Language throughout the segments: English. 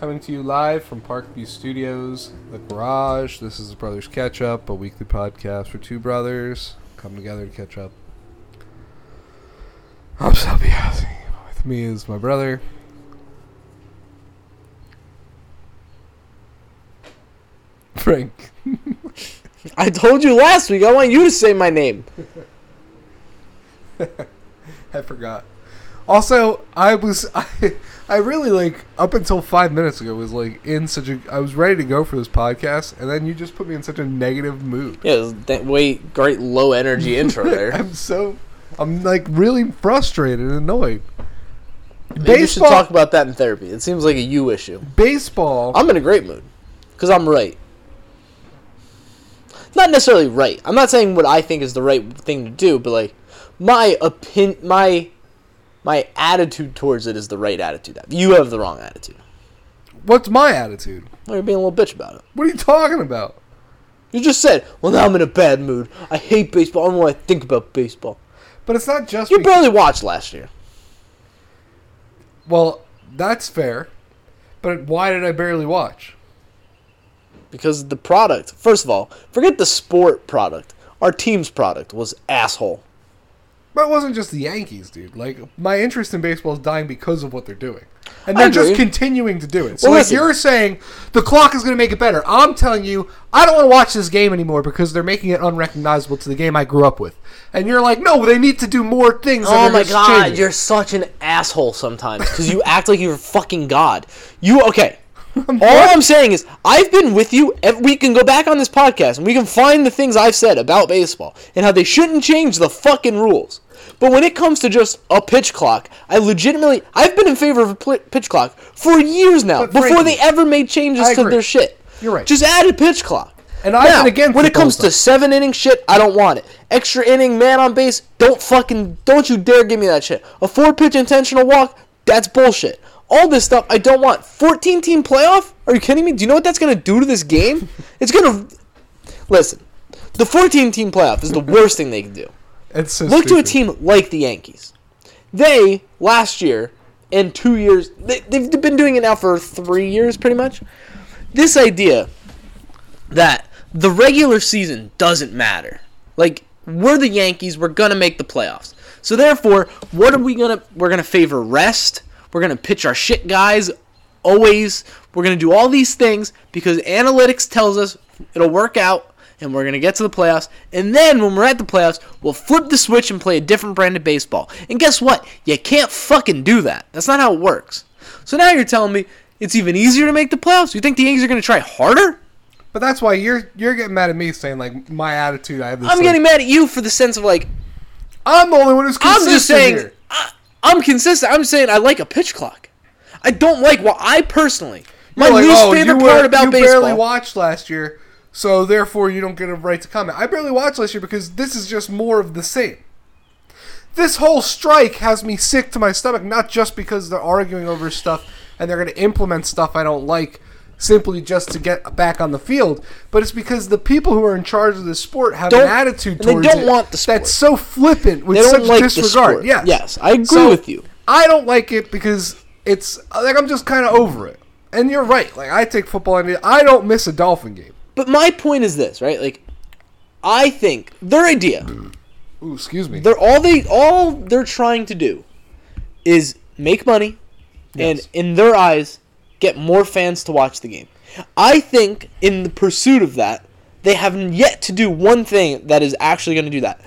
Coming to you live from Parkview Studios, the garage. This is the Brothers Catch Up, a weekly podcast for two brothers come together to catch up. I'm Selby With me is my brother. Frank. I told you last week I want you to say my name. I forgot. Also, I was I, I really like up until five minutes ago was like in such a I was ready to go for this podcast, and then you just put me in such a negative mood. Yeah, it was that way great low energy intro there. I'm so I'm like really frustrated and annoyed. Maybe you should talk about that in therapy. It seems like a you issue. Baseball. I'm in a great mood because I'm right. Not necessarily right. I'm not saying what I think is the right thing to do, but like my opinion, my my attitude towards it is the right attitude. You have the wrong attitude. What's my attitude? Well, you're being a little bitch about it. What are you talking about? You just said, "Well, now I'm in a bad mood. I hate baseball. I don't want to think about baseball." But it's not just you barely watched last year. Well, that's fair. But why did I barely watch? Because the product, first of all, forget the sport product. Our team's product was asshole. But it wasn't just the Yankees, dude. Like my interest in baseball is dying because of what they're doing, and they're just continuing to do it. So well, like you're saying, the clock is going to make it better. I'm telling you, I don't want to watch this game anymore because they're making it unrecognizable to the game I grew up with. And you're like, no, they need to do more things. Oh my god, changing. you're such an asshole sometimes because you act like you're fucking god. You okay? All I'm saying is, I've been with you. We can go back on this podcast and we can find the things I've said about baseball and how they shouldn't change the fucking rules. But when it comes to just a pitch clock, I legitimately, I've been in favor of a pitch clock for years now, but before they ever made changes to their shit. You're right. Just add a pitch clock. And I've now, been against when it comes to seven inning shit, I don't want it. Extra inning, man on base, don't fucking, don't you dare give me that shit. A four pitch intentional walk, that's bullshit. All this stuff I don't want. 14 team playoff? Are you kidding me? Do you know what that's going to do to this game? It's going to. Listen, the 14 team playoff is the worst thing they can do. It's so Look stupid. to a team like the Yankees. They, last year, and two years, they, they've been doing it now for three years pretty much. This idea that the regular season doesn't matter. Like, we're the Yankees, we're going to make the playoffs. So therefore, what are we going to we're going to favor rest we're going to pitch our shit guys always. We're going to do all these things because analytics tells us it'll work out and we're going to get to the playoffs. And then when we're at the playoffs, we'll flip the switch and play a different brand of baseball. And guess what? You can't fucking do that. That's not how it works. So now you're telling me it's even easier to make the playoffs? You think the Yankees are going to try harder? But that's why you're you're getting mad at me saying like my attitude. I have this. I'm like, getting mad at you for the sense of like I'm the only one who's consistent I'm just saying. Here. I'm consistent. I'm saying I like a pitch clock. I don't like what I personally. My like, least oh, favorite were, part about you baseball. You barely watched last year, so therefore you don't get a right to comment. I barely watched last year because this is just more of the same. This whole strike has me sick to my stomach, not just because they're arguing over stuff and they're going to implement stuff I don't like simply just to get back on the field, but it's because the people who are in charge of the sport have don't, an attitude towards they don't it want the sport. that's so flippant with such like disregard. Yes, yes, I agree so with you. I don't like it because it's like I'm just kind of over it. And you're right. Like I take football and I don't miss a Dolphin game. But my point is this, right? Like I think their idea. Ooh, excuse me. They're all they all they're trying to do is make money yes. and in their eyes get more fans to watch the game. I think in the pursuit of that, they have yet to do one thing that is actually going to do that.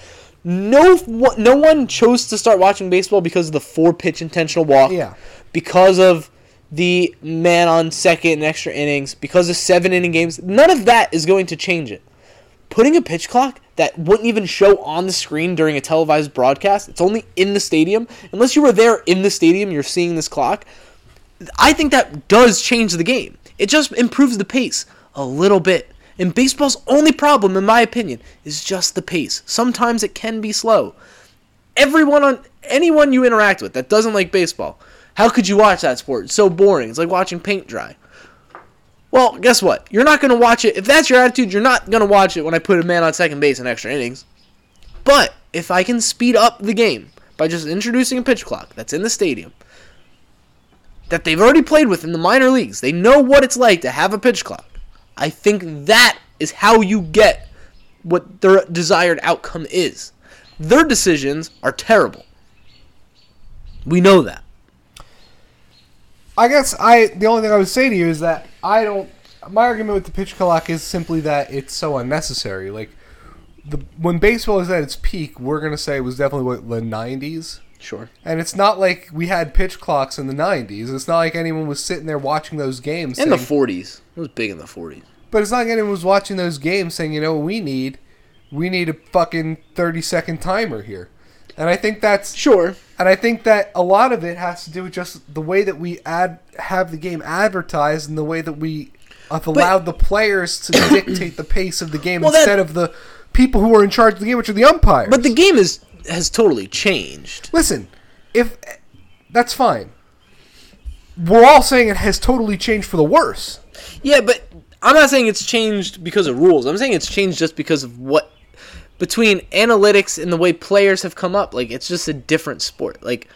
No, no one chose to start watching baseball because of the four pitch intentional walk. Yeah. Because of the man on second and extra innings, because of seven inning games. None of that is going to change it. Putting a pitch clock that wouldn't even show on the screen during a televised broadcast, it's only in the stadium. Unless you were there in the stadium, you're seeing this clock. I think that does change the game. It just improves the pace a little bit. And baseball's only problem, in my opinion, is just the pace. Sometimes it can be slow. Everyone on anyone you interact with that doesn't like baseball, how could you watch that sport? It's so boring. It's like watching paint dry. Well, guess what? You're not going to watch it. If that's your attitude, you're not going to watch it when I put a man on second base in extra innings. But if I can speed up the game by just introducing a pitch clock that's in the stadium, that they've already played with in the minor leagues. They know what it's like to have a pitch clock. I think that is how you get what their desired outcome is. Their decisions are terrible. We know that. I guess I the only thing I would say to you is that I don't. My argument with the pitch clock is simply that it's so unnecessary. Like the when baseball is at its peak, we're gonna say it was definitely what the '90s. Sure. And it's not like we had pitch clocks in the 90s. It's not like anyone was sitting there watching those games. In the 40s. It was big in the 40s. But it's not like anyone was watching those games saying, you know what we need? We need a fucking 30 second timer here. And I think that's Sure. and I think that a lot of it has to do with just the way that we ad have the game advertised and the way that we have allowed the players to dictate the pace of the game Well, that- instead of the people who are in charge of the game, which are the umpires. But the game is has totally changed. Listen, if that's fine. We're all saying it has totally changed for the worse. Yeah, but I'm not saying it's changed because of rules. I'm saying it's changed just because of what between analytics and the way players have come up. Like it's just a different sport. Like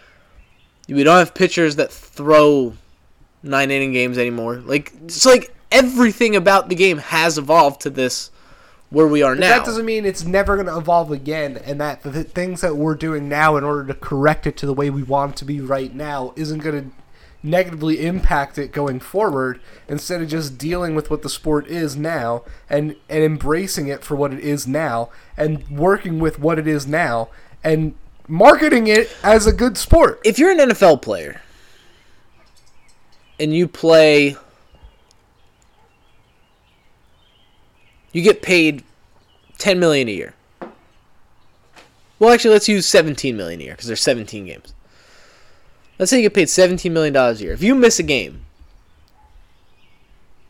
we don't have pitchers that throw nine inning games anymore. Like it's like everything about the game has evolved to this where we are now. that doesn't mean it's never going to evolve again, and that the things that we're doing now in order to correct it to the way we want it to be right now isn't going to negatively impact it going forward. Instead of just dealing with what the sport is now and and embracing it for what it is now, and working with what it is now, and marketing it as a good sport. if you're an NFL player and you play you get paid 10 million a year. Well, actually, let's use 17 million a year because there's 17 games. Let's say you get paid 17 million dollars a year. If you miss a game,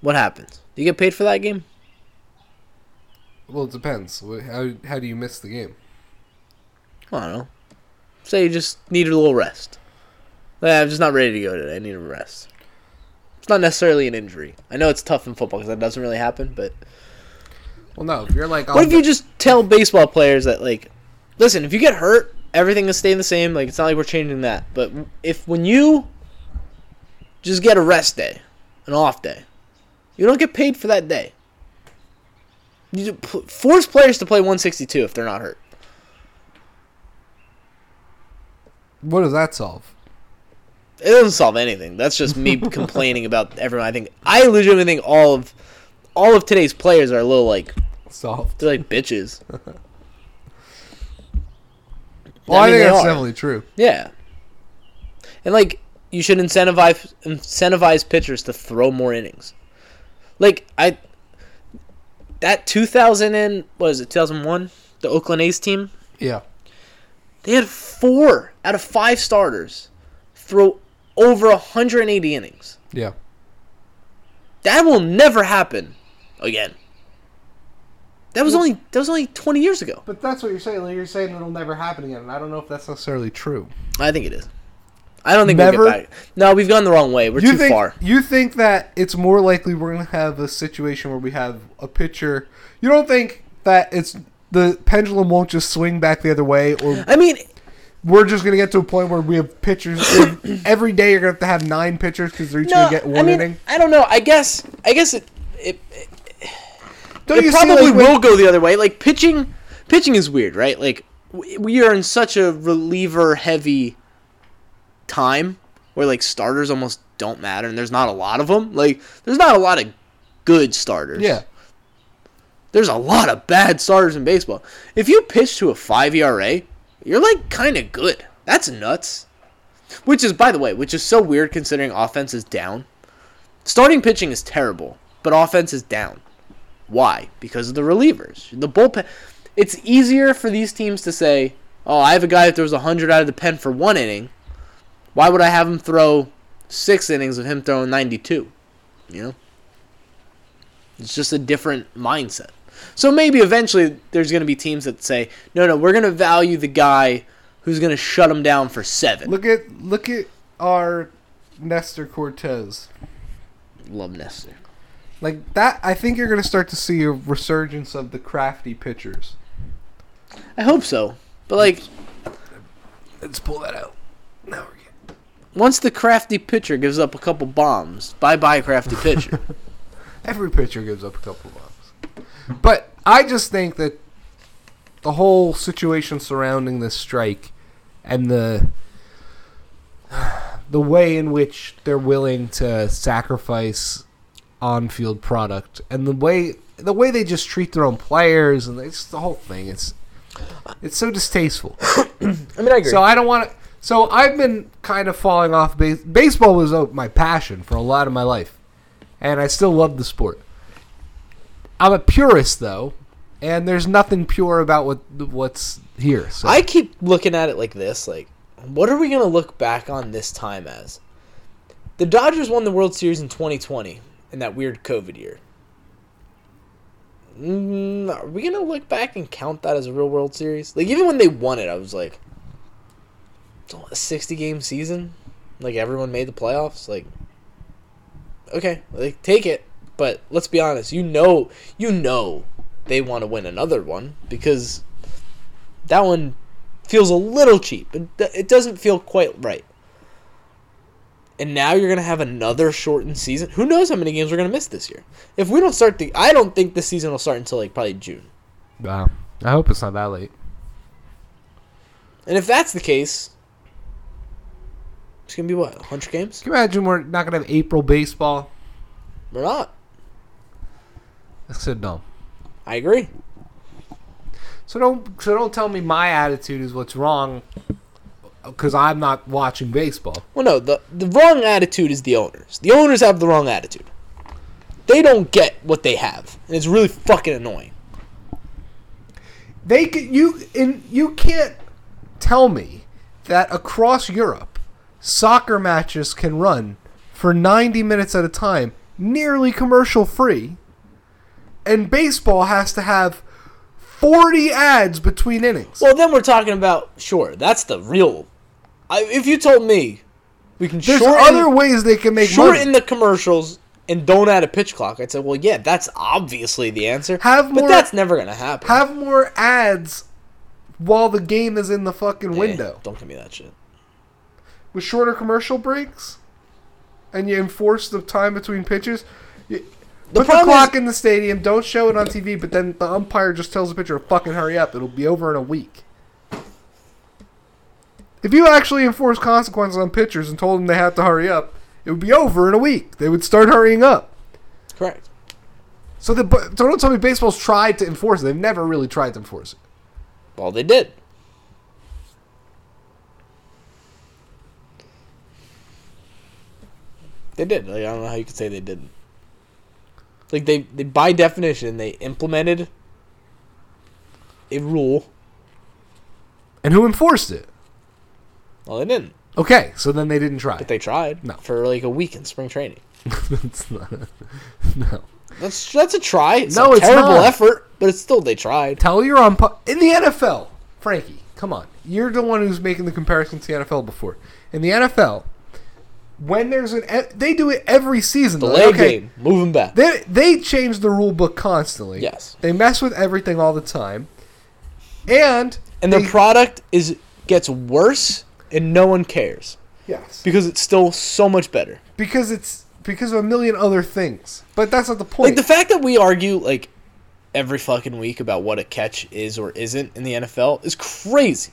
what happens? Do you get paid for that game? Well, it depends. How how do you miss the game? I don't know. Say you just needed a little rest. I'm just not ready to go today. I need a rest. It's not necessarily an injury. I know it's tough in football because that doesn't really happen. But Well, no. If you're like, what if you just tell baseball players that, like, listen, if you get hurt, everything is staying the same. Like, it's not like we're changing that. But if when you just get a rest day, an off day, you don't get paid for that day. You force players to play 162 if they're not hurt. what does that solve? It doesn't solve anything. That's just me complaining about everyone. I think I legitimately think all of all of today's players are a little like soft. they're like bitches. Well, I, mean, think that's are. definitely true. Yeah, and like you should incentivize incentivize pitchers to throw more innings. Like I that 2000 and what is it 2001 the Oakland A's team Yeah. they had four out of five starters throw over 180 innings. Yeah. That will never happen again. That was only that was only 20 years ago. But that's what you're saying. Like, you're saying it'll never happen again, and I don't know if that's necessarily true. I think it is. I don't think Never? we'll get back. No, we've gone the wrong way. We're you too think far. you think that it's more likely we're going to have a situation where we have a pitcher? You don't think that it's the pendulum won't just swing back the other way, or I mean, we're just going to get to a point where we have pitchers every day. You're going to have to have nine pitchers because they're each no, going to get one I mean, inning. I don't know. I guess I guess it it, Don't it you see, probably like, when- will go the other way. Like pitching, pitching is weird, right? Like we are in such a reliever heavy time where like starters almost don't matter, and there's not a lot of them. Like there's not a lot of good starters. Yeah. there's a lot of bad starters in baseball. If you pitch to a five ERA, you're like kind of good. That's nuts. Which is, by the way, which is so weird considering offense is down. Starting pitching is terrible, but offense is down. Why? Because of the relievers. The bullpen. It's easier for these teams to say, "Oh, I have a guy that throws 100 out of the pen for one inning. Why would I have him throw six innings of him throwing 92?" You know. It's just a different mindset. So maybe eventually there's going to be teams that say, "No, no, we're going to value the guy who's going to shut him down for seven. Look at look at our Nestor Cortes. Love Nestor. Like that, I think you're going to start to see a resurgence of the crafty pitchers. I hope so. But like, Let's pull that out. Now we're good. once the crafty pitcher gives up a couple bombs, bye bye crafty pitcher. Every pitcher gives up a couple bombs. But I just think that the whole situation surrounding this strike and the the way in which they're willing to sacrifice on-field product and the way the way they just treat their own players and it's the whole thing it's it's so distasteful. I mean, I agree. So I don't want to. So I've been kind of falling off base. Baseball was my passion for a lot of my life, and I still love the sport. I'm a purist though, and there's nothing pure about what what's here. So I keep looking at it like this: like, what are we gonna look back on this time as? The Dodgers won the World Series in 2020 in that weird COVID year. Mm, are we gonna look back and count that as a real World Series? Like, even when they won it, I was like, "It's a 60 game season. Like everyone made the playoffs. Like, okay, like take it. But let's be honest. You know, you know, they want to win another one because that one feels a little cheap. It, it doesn't feel quite right. And now you're going to have another shortened season. Who knows how many games we're going to miss this year? If we don't start the I don't think this season will start until like probably June. wow. I hope it's not that late. And if that's the case, it's going to be what? 100 games? Can you imagine we're not gonna have April baseball? We're not. I said no. I agree. So don't so don't tell me my attitude is what's wrong because I'm not watching baseball. Well, no, the the wrong attitude is the owners. The owners have the wrong attitude. They don't get what they have, and it's really fucking annoying. They can, you and you can't tell me that across Europe, soccer matches can run for 90 minutes at a time, nearly commercial free, and baseball has to have 40 ads between innings. Well, then we're talking about sure. That's the real. I, if you told me we can There's shorten, other ways they can make shorten money. the commercials and don't add a pitch clock, I'd say, well, yeah, that's obviously the answer. Have more, but that's never gonna happen. Have more ads while the game is in the fucking window. don't give me that shit. with shorter commercial breaks, and you enforce the time between pitches. You, The put the clock is- in the stadium. Don't show it on TV, but then the umpire just tells the pitcher to fucking hurry up. It'll be over in a week. If you actually enforced consequences on pitchers and told them they had to hurry up, it would be over in a week. They would start hurrying up. Correct. So, the, so don't tell me baseball's tried to enforce it. They've never really tried to enforce it. Well, they did. They did. Like, I don't know how you could say they didn't. Like they, they by definition, they implemented a rule. And who enforced it? Well, they didn't, Okay, so then they didn't try. but they tried No. for like a week in spring training. That's not- A, no. That's that's a try. It's No, a it's terrible not. effort, but it's still they tried. Tell your umpire in the NFL, Frankie. Come on, you're the one who's making the comparison to the NFL before. In the NFL, when there's an they do it every season. Like, okay, game, move them back. They they change the rule book constantly. Yes. they mess with everything all the time, and and their they- product is gets worse, and no one cares yes because it's still so much better. because it's because of a million other things. But that's not the point. Like the fact that we argue like every fucking week about what a catch is or isn't in the NFL is crazy.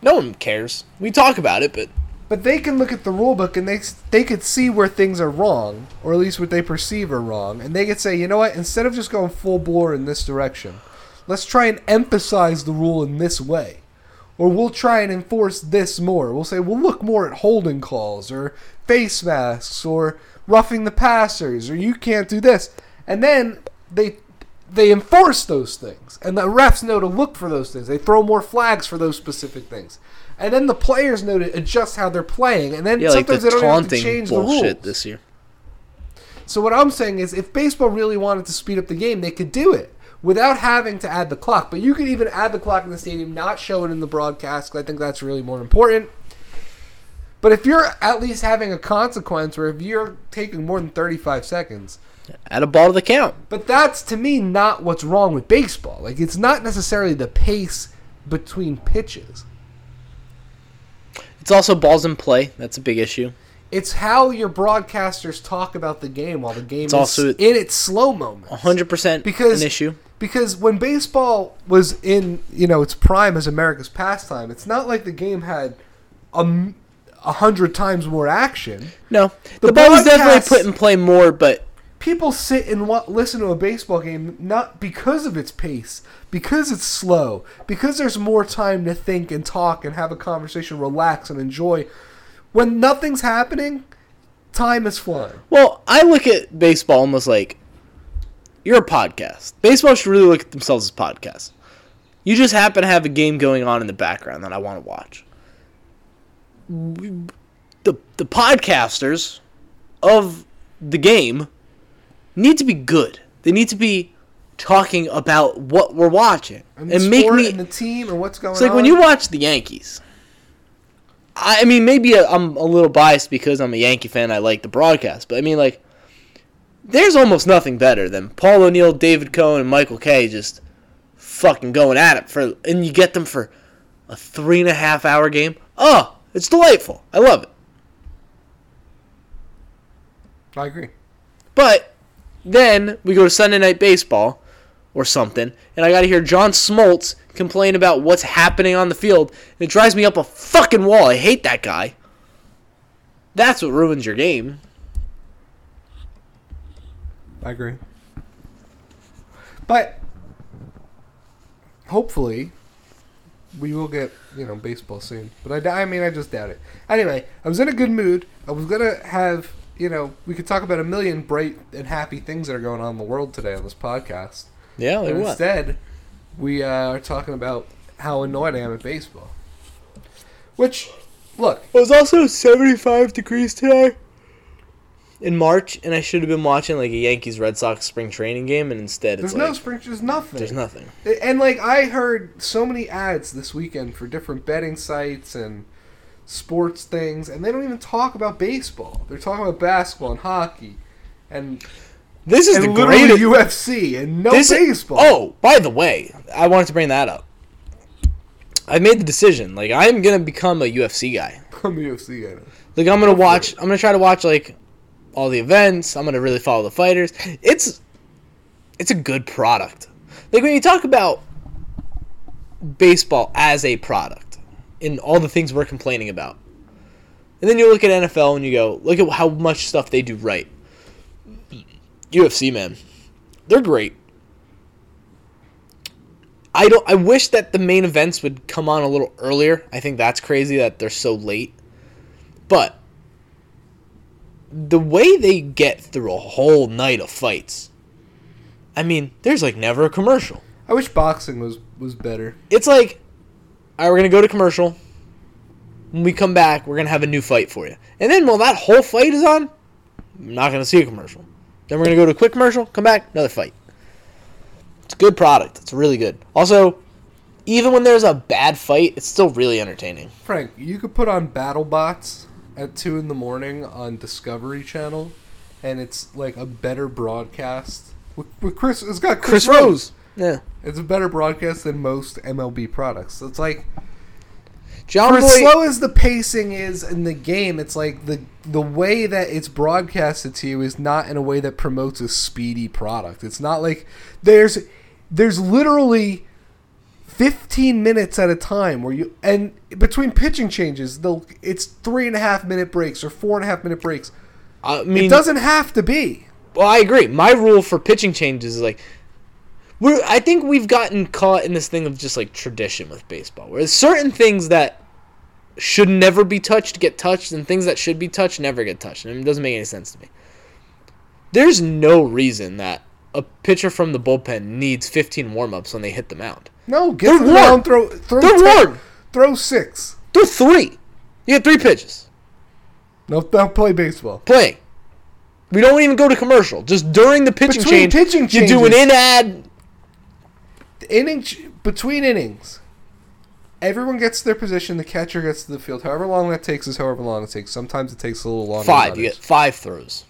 No one cares. We talk about it, but But they can look at the rule book and they they could see where things are wrong, or at least what they perceive are wrong, and they could say, you know what? Instead of just going full bore in this direction, let's try and emphasize the rule in this way, or we'll try and enforce this more. We'll say we'll look more at holding calls or face masks or roughing the passers, or you can't do this, and then they they enforce those things, and the refs know to look for those things. They throw more flags for those specific things, and then the players know to adjust how they're playing, and then yeah, like the sometimes they don't have to change the rules. this year. So what I'm saying is, if baseball really wanted to speed up the game, they could do it without having to add the clock. But you could even add the clock in the stadium, not show it in the broadcast. 'cause I think that's really more important. But if you're at least having a consequence, or if you're taking more than 35 seconds, Add a ball to the count. but that's to me not what's wrong with baseball. Like it's not necessarily the pace between pitches. It's also balls in play. That's a big issue. It's how your broadcasters talk about the game while the game is also- in its slow moment. 100% Because- an issue. Because when baseball was in, you know, its prime as America's pastime, it's not like the game had a, m- a hundred times more action. No. The The, ball was definitely broadcast- put in play more, but People sit and wa- listen to a baseball game not because of its pace, because it's slow, because there's more time to think and talk and have a conversation, relax and enjoy. When nothing's happening, time is flying. Well, I look at baseball almost like you're a podcast. Baseball should really look at themselves as podcasts. You just happen to have a game going on in the background that I want to watch. The the podcasters of the game need to be good. They need to be talking about what we're watching And, and make me and the team and what's going on. it's like on. when you watch the Yankees. I mean, maybe I'm a little biased because I'm a Yankee fan. I like the broadcast, but I mean, like, there's almost nothing better than Paul O'Neill, David Cone, and Michael Kay just fucking going at it for, and you get them for a three and a half hour game. Oh, it's delightful. I love it. I agree. But then we go to Sunday Night Baseball or something, and I got to hear John Smoltz complain about what's happening on the field. And it drives me up a fucking wall. I hate that guy. That's what ruins your game. I agree. But hopefully we will get, you know, baseball soon. But I, I mean, I just doubt it. Anyway, I was in a good mood. I was to have, you know, we could talk about a million bright and happy things that are going on in the world today on this podcast. Yeah, like what? instead, we uh, are talking about how annoyed I am at baseball. Which, look, It was also 75 degrees today in March, and I should have been watching like a Yankees Red Sox spring training game, and instead it's there's no spring, there's nothing. there's nothing. And like I heard so many ads this weekend for different betting sites and sports things, and they don't even talk about baseball. They're talking about basketball and hockey, and This is and the greatest. UFC and no This is- baseball. oh, by the way, I wanted to bring that up. I made the decision. Like I'm gonna become a UFC guy. I'm a UFC guy. now. Like I'm gonna watch. I'm gonna try to watch like all the events. I'm gonna really follow the fighters. It's it's a good product. Like when you talk about baseball as a product and all the things we're complaining about, and then you look at NFL and you go, look at how much stuff they do right. UFC man, they're great. I don't. I wish that the main events would come on a little earlier. I think that's crazy that they're so late. But the way they get through a whole night of fights, I mean, there's like never a commercial. I wish boxing was was better. It's like, all right, we're gonna go to commercial. When we come back, we're gonna have a new fight for you. And then while that whole fight is on, I'm not gonna see a commercial. Then we're gonna go to a quick commercial, come back, another fight. It's a good product. It's really good. Also, even when there's a bad fight, it's still really entertaining. Frank, you could put on BattleBots at two in the morning on Discovery Channel, and it's like a better broadcast. With, with Chris, it's got Chris, Chris Rose. Rose. Yeah. It's a better broadcast than most MLB products. It's like John for Boy, as slow as the pacing is in the game, it's like the the way that it's broadcasted to you is not in a way that promotes a speedy product. It's not like there's there's literally 15 minutes at a time where you and between pitching changes, they'll it's three and a half minute breaks or four and a half minute breaks. I mean, It doesn't have to be. Well, I agree. My rule for pitching changes is like we're I think we've gotten caught in this thing of just like tradition with baseball. Where certain things that should never be touched get touched and things that should be touched never get touched. And it doesn't make any sense to me. There's no reason that a pitcher from the bullpen needs 15 warm-ups when they hit the mound. No, get They're to the warm. mound, throw throw They're 10, warm. throw six. Do three. You get three pitches. No, don't play baseball. Play. We don't even go to commercial. Just during the pitching Between change, pitching you do an changes. Inning between innings, everyone gets to their position. The catcher gets to the field. However long that takes is however long it takes. Sometimes it takes a little longer. five. You get five throws.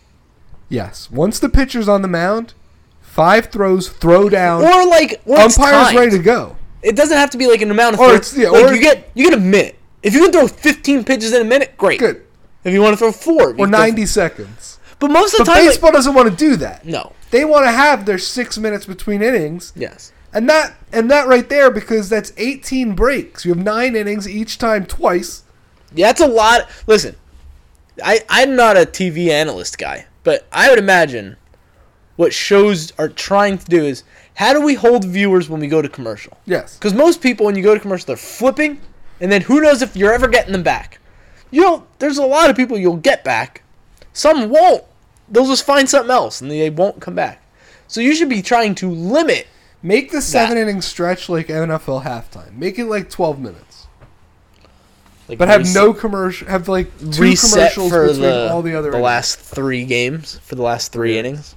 yes. Once the pitcher's on the mound, five throws, throw down. or like or umpire's ready to go. It doesn't have to be like an amount of Or throws. it's- yeah, like or- you get you get a minute. If you can throw 15 pitches in a minute, great. Good. If you want to throw four, you Or can throw- 90 seconds. But most of the But time, like- baseball doesn't want to do that. no. They want to have their six minutes between innings, Yes. And that and that right there because that's 18 breaks. You have nine innings each time twice. Yeah, that's a lot. Listen, I I'm not a TV analyst guy, but I would imagine what shows are trying to do is how do we hold viewers when we go to commercial? Yes. Because most people, when you go to commercial, they're flipping, and then who knows if you're ever getting them back. You know, there's a lot of people you'll get back. Some won't. They'll just find something else, and they won't come back. So you should be trying to limit. Make the seven inning stretch like NFL halftime. Make it like 12 minutes. Like, But have reset- no commercial. Have like two commercials for between the, all the other. the innings. last three games for the last three innings.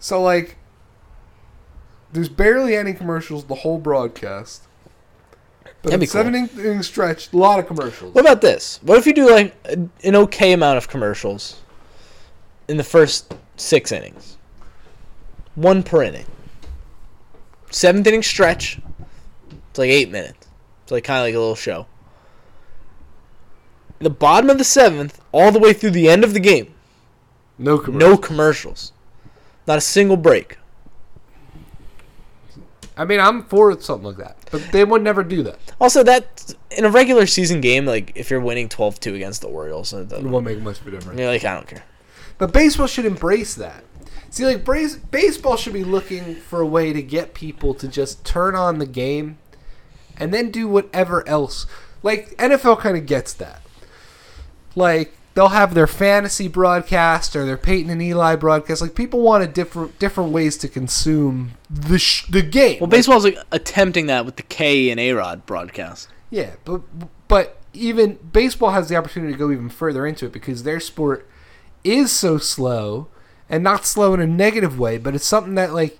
So like, there's barely any commercials the whole broadcast. But That'd be seven inning stretch, a lot of commercials. What about this? What if you do like an okay amount of commercials in the first six innings? One per inning. Seventh inning stretch. It's like eight minutes. It's like kind of like a little show. The bottom of the seventh, all the way through the end of the game, No commercials. no commercials. Not a single break. I mean, I'm for something like that, but they would never do that. Also, that in a regular season game, like if you're winning 12-2 against the Orioles, it It won't make much of a difference. you're like, I don't care. But baseball should embrace that. See, like base- baseball should be looking for a way to get people to just turn on the game, and then do whatever else. Like NFL kind of gets that. Like they'll have their fantasy broadcast or their Peyton and Eli broadcast. Like people want a different different ways to consume the sh- the game. Well, baseball's like attempting that with the K and A Rod broadcast. Yeah, but but even baseball has the opportunity to go even further into it because their sport is so slow and not slow in a negative way, but it's something that like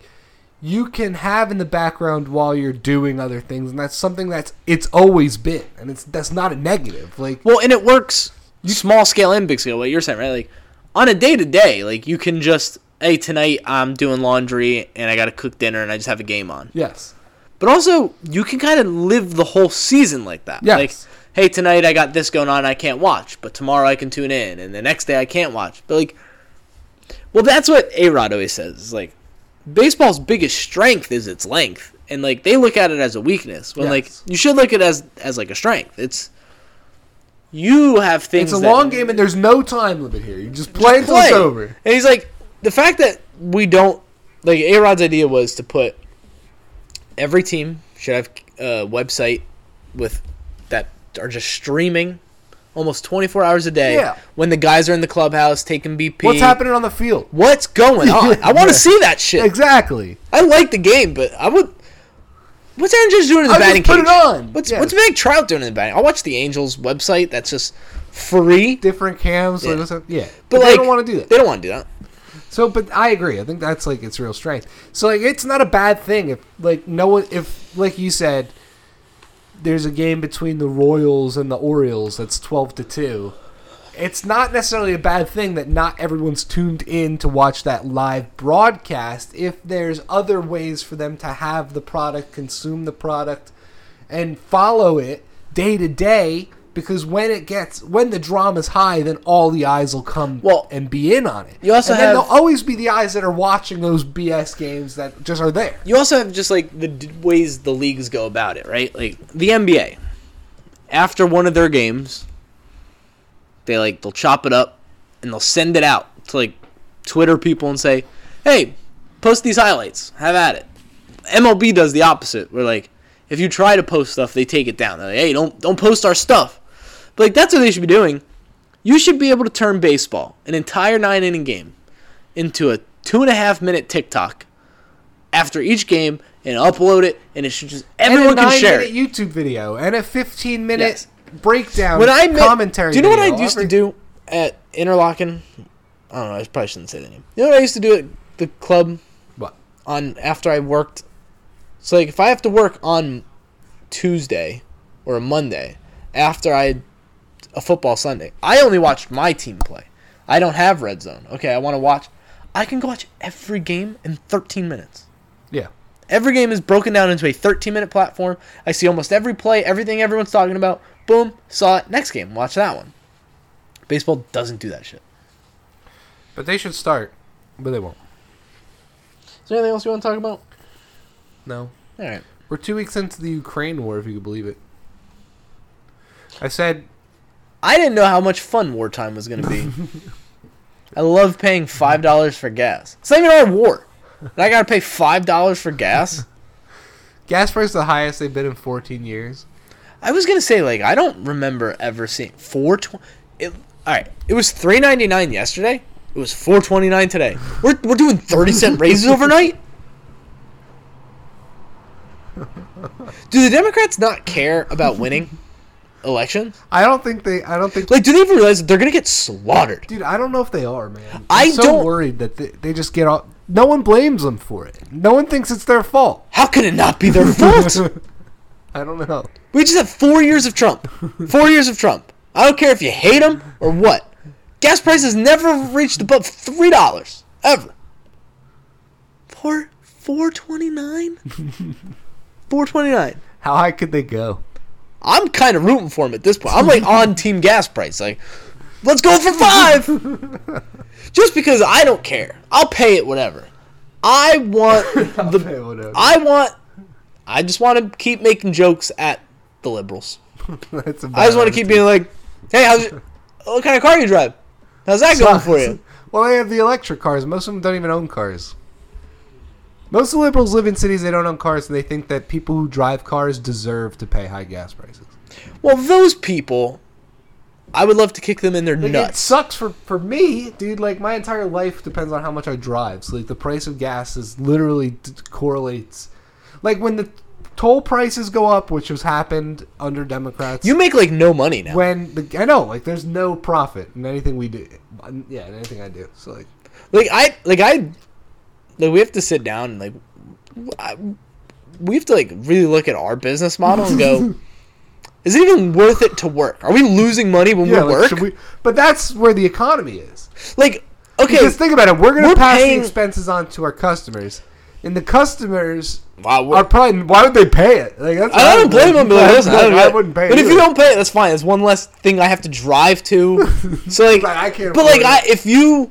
you can have in the background while you're doing other things, and that's something that's it's always been, and it's that's not a negative. Like Well, and it works you, small scale and big scale. What you're saying, right? Like on a day to day, like you can just, hey, tonight I'm doing laundry and I got to cook dinner and I just have a game on. yes, But also, you can kind of live the whole season like that. Yes. Like, hey, tonight I got this going on, I can't watch, but tomorrow I can tune in, and the next day I can't watch. But like, well, that's what A Rod always says. Is like, baseball's biggest strength is its length, and like they look at it as a weakness. When like you should look at it as as like a strength. It's you have things. it's a long game, and there's no time limit here. You just play until it's over. And he's like, the fact that we don't like A Rod's idea was to put every team should have a website with that are just streaming almost 24 hours a day Yeah. when the guys are in the clubhouse taking BP. What's happening on the field? What's going on? I want Yeah. to see that shit. Exactly. I like the game, but I would. What's Aaron Judge doing in the just batting put cage? it on. What's Yes. What's Mike Trout doing in the batting? I'll watch the Angels website. That's just free. Different cams, Yeah. like yeah. But, they like, don't want to do that. They don't want to do that. So, but I agree. I think that's like its real strength. So, like, it's not a bad thing if, like, no one, if, like you said, there's a game between the Royals and the Orioles that's twelve to two. It's not necessarily a bad thing that not everyone's tuned in to watch that live broadcast. If there's other ways for them to have the product, consume the product, and follow it day to day. Because when it gets when the drama's high, then all the eyes will come Well, and be in on it. you also and have- there'll always be the eyes that are watching those BS games that just are there. You also have just like the d- ways the leagues go about it, right? Like the NBA, after one of their games, they like they'll chop it up and they'll send it out to like Twitter people and say, "Hey, post these highlights. Have at it." MLB does the opposite. We're like if you try to post stuff, they take it down. They're like, "Hey, don't don't post our stuff." But like that's what they should be doing. You should be able to turn baseball, an entire nine inning game, into a two and a half minute TikTok after each game and upload it, and it should just everyone can share it. YouTube video and a 15 minute Yes. breakdown When I met, commentary. do you know what I used to do at Interlochen? I don't know. I probably shouldn't say the name. You know what I used to do at the club What? on after I worked. So like if I have to work on Tuesday or a Monday after I a football Sunday, I only watched my team play. I don't have red zone. Okay, I want to watch. I can go watch every game in 13 minutes. Yeah. Every game is broken down into a 13 minute platform. I see almost every play, everything everyone's talking about. Boom, saw it. Next game, watch that one. Baseball doesn't do that shit. But they should start, but they won't. Is there anything else you want to talk about? No. All right. We're two weeks into the Ukraine war, if you could believe it. I said, I didn't know how much fun wartime was going to be. I love paying five dollars for gas. It's not even our war. And I gotta pay five dollars for gas. gas prices the highest they've been in 14 years. I was gonna say like I don't remember ever seeing four twenty. All right, it was three ninety nine yesterday. It was four twenty nine today. We're we're doing thirty cent raises overnight. Do the Democrats not care about winning elections? I don't think they. I don't think. Like, do they even realize that they're gonna get slaughtered? Dude, I don't know if they are, man. I'm I so don't- worried that they, they just get off. No one blames them for it. No one thinks it's their fault. How can it not be their fault? I don't know. We just have four years of Trump. Four years of Trump. I don't care if you hate him or what. Gas prices never reached above three dollars ever. Four four twenty nine. Four twenty nine. How high could they go? I'm kind of rooting for him at this point. I'm like on team gas price. Like, let's go for five. Just because I don't care, I'll pay it whatever. I want the. I want. I just want to keep making jokes at the liberals. I just want to keep being like, "Hey, how's your, what kind of car you drive? How's that going for you?" Well, they have the electric cars. Most of them don't even own cars. Most liberals live in cities they don't own cars, and they think that people who drive cars deserve to pay high gas prices. Well, those people, I would love to kick them in their Like, It nuts. sucks for for me, dude. Like my entire life depends on how much I drive. So like the price of gas is literally d- correlates. Like when the toll prices go up, which has happened under Democrats. You make like no money now. when the I know like there's no profit in anything we do. Yeah, in anything I do. So like Like I, like I, like we have to sit down and like, I, we have to like really look at our business model and go, is it even worth it to work? Are we losing money when yeah, we like, work? we? But that's where the economy is. like, okay, Because think about it, we're gonna We're pass paying- the expenses on to our customers, and the customers wow, we're- probably why would they pay it? Like that's I don't blame them. But like, listen, I, I wouldn't pay. But if you don't pay it, that's fine. It's one less thing I have to drive to. So like, But I can't But like, I, if you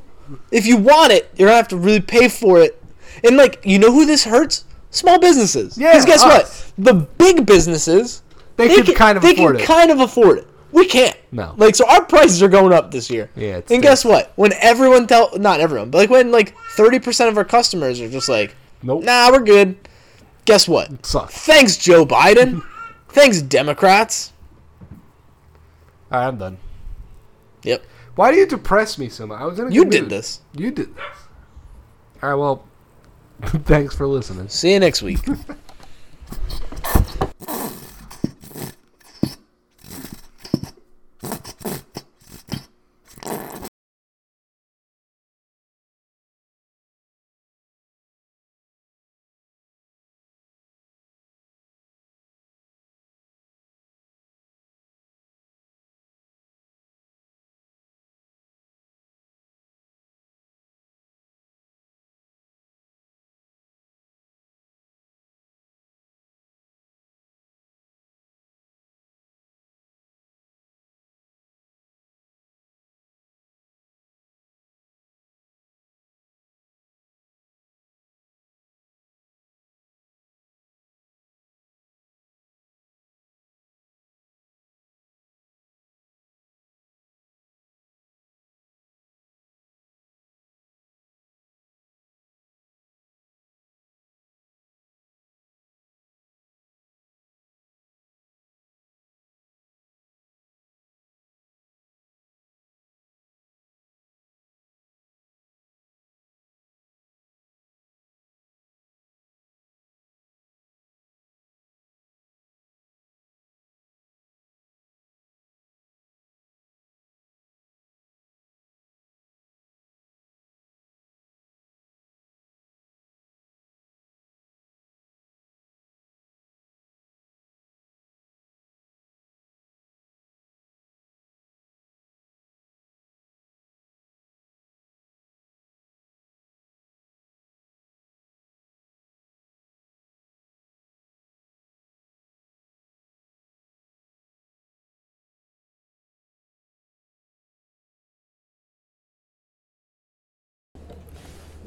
if you want it, you're gonna have to really pay for it. And like, you know who this hurts? Small businesses. Yeah, Because guess us. what? The big businesses They could kind of they afford can it. kind of afford it. We can't. No. Like, so our prices are going up this year. Yeah, it's and guess what? When everyone tell not everyone, but like when like thirty percent of our customers are just like, Nope. nah, we're good. Guess what? Sucks. Thanks, Joe Biden. Thanks, Democrats. All right, I'm done. Yep. Why do you depress me so much? I was in a You good did mood. this. You did this. All right. Well, thanks for listening. See you next week.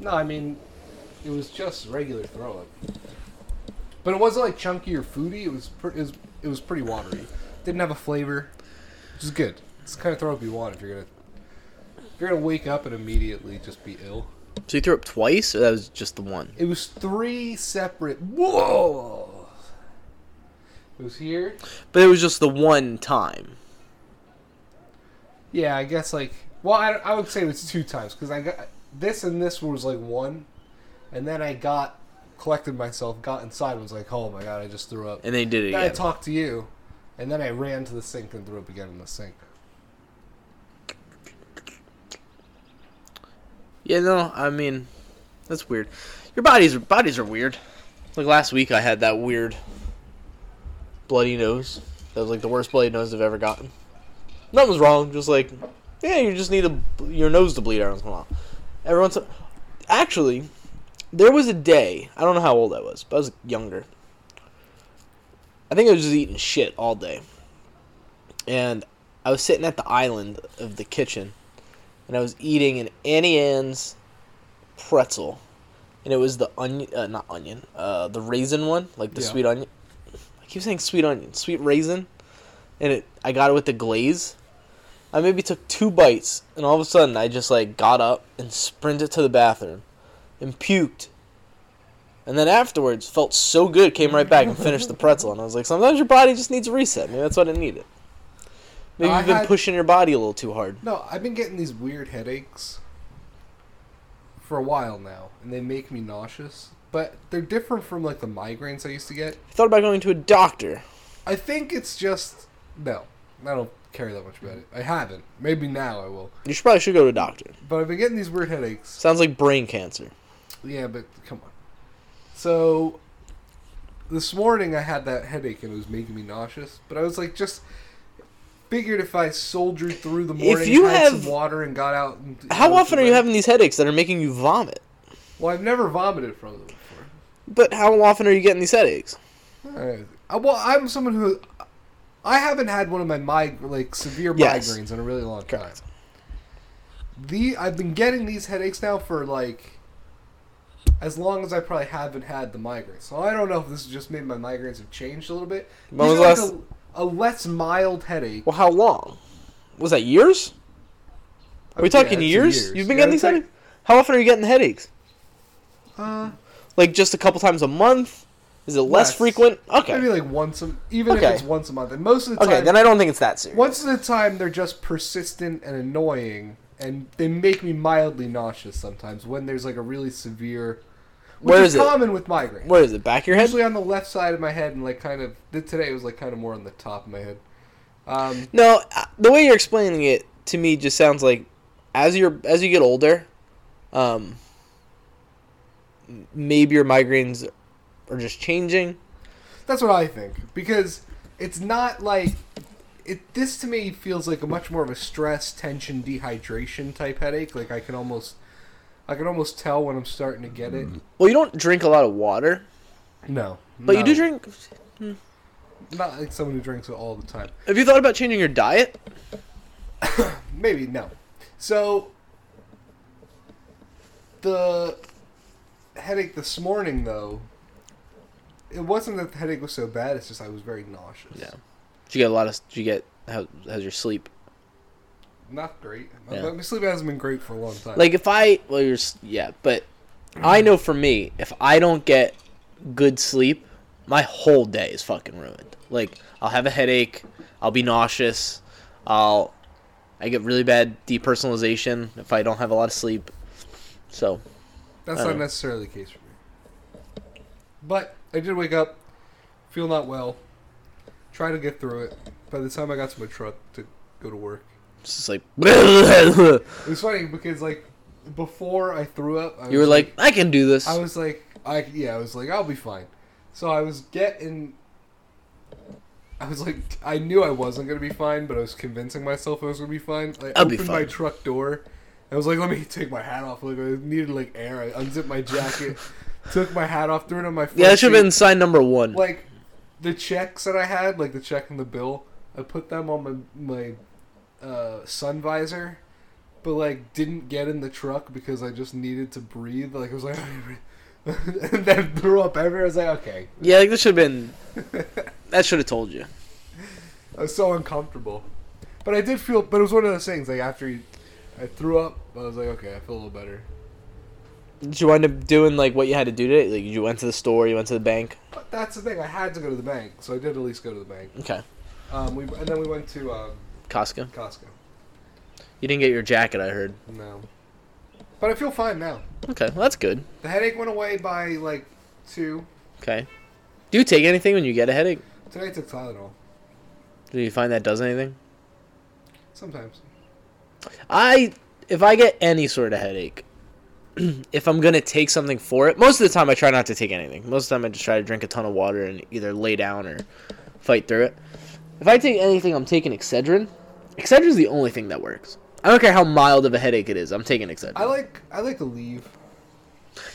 No, I mean, it was just regular throw up. But it wasn't like chunky or foody. It was, pre- it was it was pretty watery. Didn't have a flavor, which is good. It's the kind of throw up you want if you're gonna if you're gonna wake up and immediately just be ill. So you threw up twice, or that was just the one? It was three separate. Whoa! It was here. But it was just the one time. Yeah, I guess like. Well, I, I would say it was two times because I got this and this was like one, and then I got collected myself, got inside, and was like, oh my god, I just threw up. And they did it Then I talked to you, and then I ran to the sink and threw up again in the sink. Yeah, no, I mean, that's weird. Your bodies are bodies are weird. Like last week, I had that weird bloody nose. That was like the worst bloody nose I've ever gotten. Nothing was wrong. Just like, yeah, you just need a, your nose to bleed every once in a while. Every once, in- actually, there was a day. I don't know how old I was, but I was younger. I think I was just eating shit all day, and I was sitting at the island of the kitchen, and I was eating an Auntie Anne's pretzel, and it was the onion, uh, not onion, uh, the raisin one, like the Yeah. sweet onion. I keep saying sweet onion, sweet raisin, and it. I got it with the glaze. I maybe took two bites, and all of a sudden, I just like got up and sprinted to the bathroom, and puked. And then afterwards, felt so good, came right back and finished the pretzel, and I was like, sometimes your body just needs a reset. Maybe that's what it needed. Maybe I you've been had- pushing your body a little too hard. No, I've been getting these weird headaches for a while now, and they make me nauseous. But they're different from like the migraines I used to get. I thought about going to a doctor. I think it's just no. I don't care that much about it. I haven't. Maybe now I will. You should probably should go to a doctor. But I've been getting these weird headaches. Sounds like brain cancer. Yeah, but come on. So this morning I had that headache and it was making me nauseous. But I was like, just figured if I soldiered through the morning, if you had have- some water, and got out. And, How often are you having these headaches that are making you vomit? Well, I've never vomited from them before. But how often are you getting these headaches? Uh, well, I'm someone who I haven't had one of my mig- like severe Yes. migraines in a really long time. Correct. The I've been getting these headaches now for like as long as I probably haven't had the migraines. So I don't know if this has just made my migraines have changed a little bit. When was like, a, a less mild headache. Well, how long? Was that years? Are we talking it's years? You've been Yeah, getting these headaches? How often are you getting the headaches? Uh, Like just a couple times a month? Is it less Less. frequent? Okay. maybe like once a even Okay. if it's once a month. And most of the time Okay, then I don't think it's that serious. once at a time, they're just persistent and annoying, and they make me mildly nauseous sometimes when there's like a really severe. Which Where is, is it? common with migraine. Where is it? Back of your head? Usually on the left side of my head, and like kind of today it was like kind of more on the top of my head. Um, No, uh, the way you're explaining it to me just sounds like as you're as you get older, um, maybe your migraines are just changing. that's what I think because it's not like it. This to me feels like a much more of a stress, tension, dehydration type headache. Like I can almost, I can almost tell when I'm starting to get it. Mm. Well, you don't drink a lot of water, No, but you do drink. Not like someone who drinks it all the time. Have you thought about changing your diet? Maybe no. So the headache this morning, though, it wasn't that the headache was so bad. It's just I was very nauseous. Yeah. Did you get a lot of? Did you get how? How's your sleep? not great. My- Yeah. My sleep hasn't been great for a long time. Like if I well, you're yeah, but I know for me, if I don't get good sleep, my whole day is fucking ruined. Like I'll have a headache, I'll be nauseous, I'll I get really bad depersonalization if I don't have a lot of sleep. So that's not know. necessarily the case for me. But I did wake up, feel not well, try to get through it. By the time I got to my truck to go to work, it's just like it was funny because like before I threw up, I you were was like, I can do this. I was like, I yeah, I was like, I'll be fine. So I was getting. I was like, I knew I wasn't gonna be fine, but I was convincing myself I was gonna be fine. I I'll be opened my truck door. I was like, let me take my hat off. Like I needed like air. I unzipped my jacket, took my hat off, threw it on my. Yeah, that should have been sign number one. like the checks that I had, like the check and the bill. I put them on my my uh, sun visor, but like didn't get in the truck because I just needed to breathe. Like I was like, and then threw up everywhere. I was like, okay, Yeah, like this should have been. That should have told you. I was so uncomfortable. But I did feel. But it was one of those things. Like after you, I threw up, I was like, okay, I feel a little better. Did you wind up doing like what you had to do today? Like you went to the store, you went to the bank. But that's the thing. I had to go to the bank, so I did at least go to the bank. Okay, Um, we and then we went to um, Costco. Costco. You didn't get your jacket, I heard. No, but I feel fine now. Okay, well that's good. The headache went away by like two. Okay. Do you take anything when you get a headache? Today I took Tylenol. Do you find that does anything? Sometimes. I if I get any sort of headache, if I'm gonna take something for it, most of the time I try not to take anything. Most of the time I just try to drink a ton of water and either lay down or fight through it. If I take anything, I'm taking Excedrin. Excedrin's the only thing that works. I don't care how mild of a headache it is. I'm taking Excedrin. I like I like Aleve.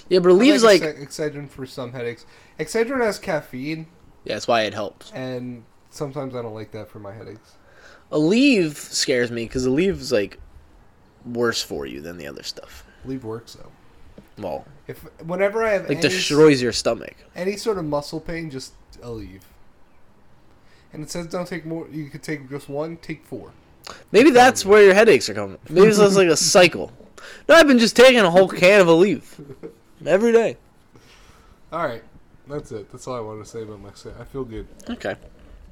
yeah, but Aleve's I like, Ex- Excedrin for some headaches. Excedrin has caffeine, yeah, that's why it helps. and sometimes I don't like that for my headaches. Aleve scares me because Aleve's like worse for you than the other stuff. Aleve works though. Well, If whenever I have like any, destroys your stomach. any sort of muscle pain, just leave And it says don't take more. You could take just one. Take four. Maybe that's where your headaches are coming. Maybe it's just like a cycle. No, I've been just taking a whole can of Aleve every day. All right, that's it. That's all I wanted to say about my set. I feel good, Okay.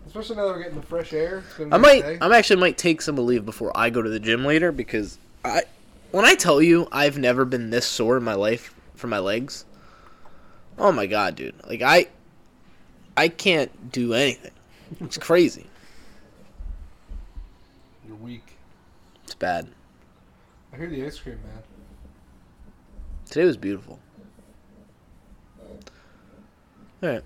especially now that we're getting the fresh air. A I might. I'm actually might take some Aleve before I go to the gym later because I, when I tell you I've never been this sore in my life for my legs. Oh my god, dude! Like I, I can't do anything. It's crazy. You're weak. It's bad. I hear the ice cream, man. Today was beautiful. All right.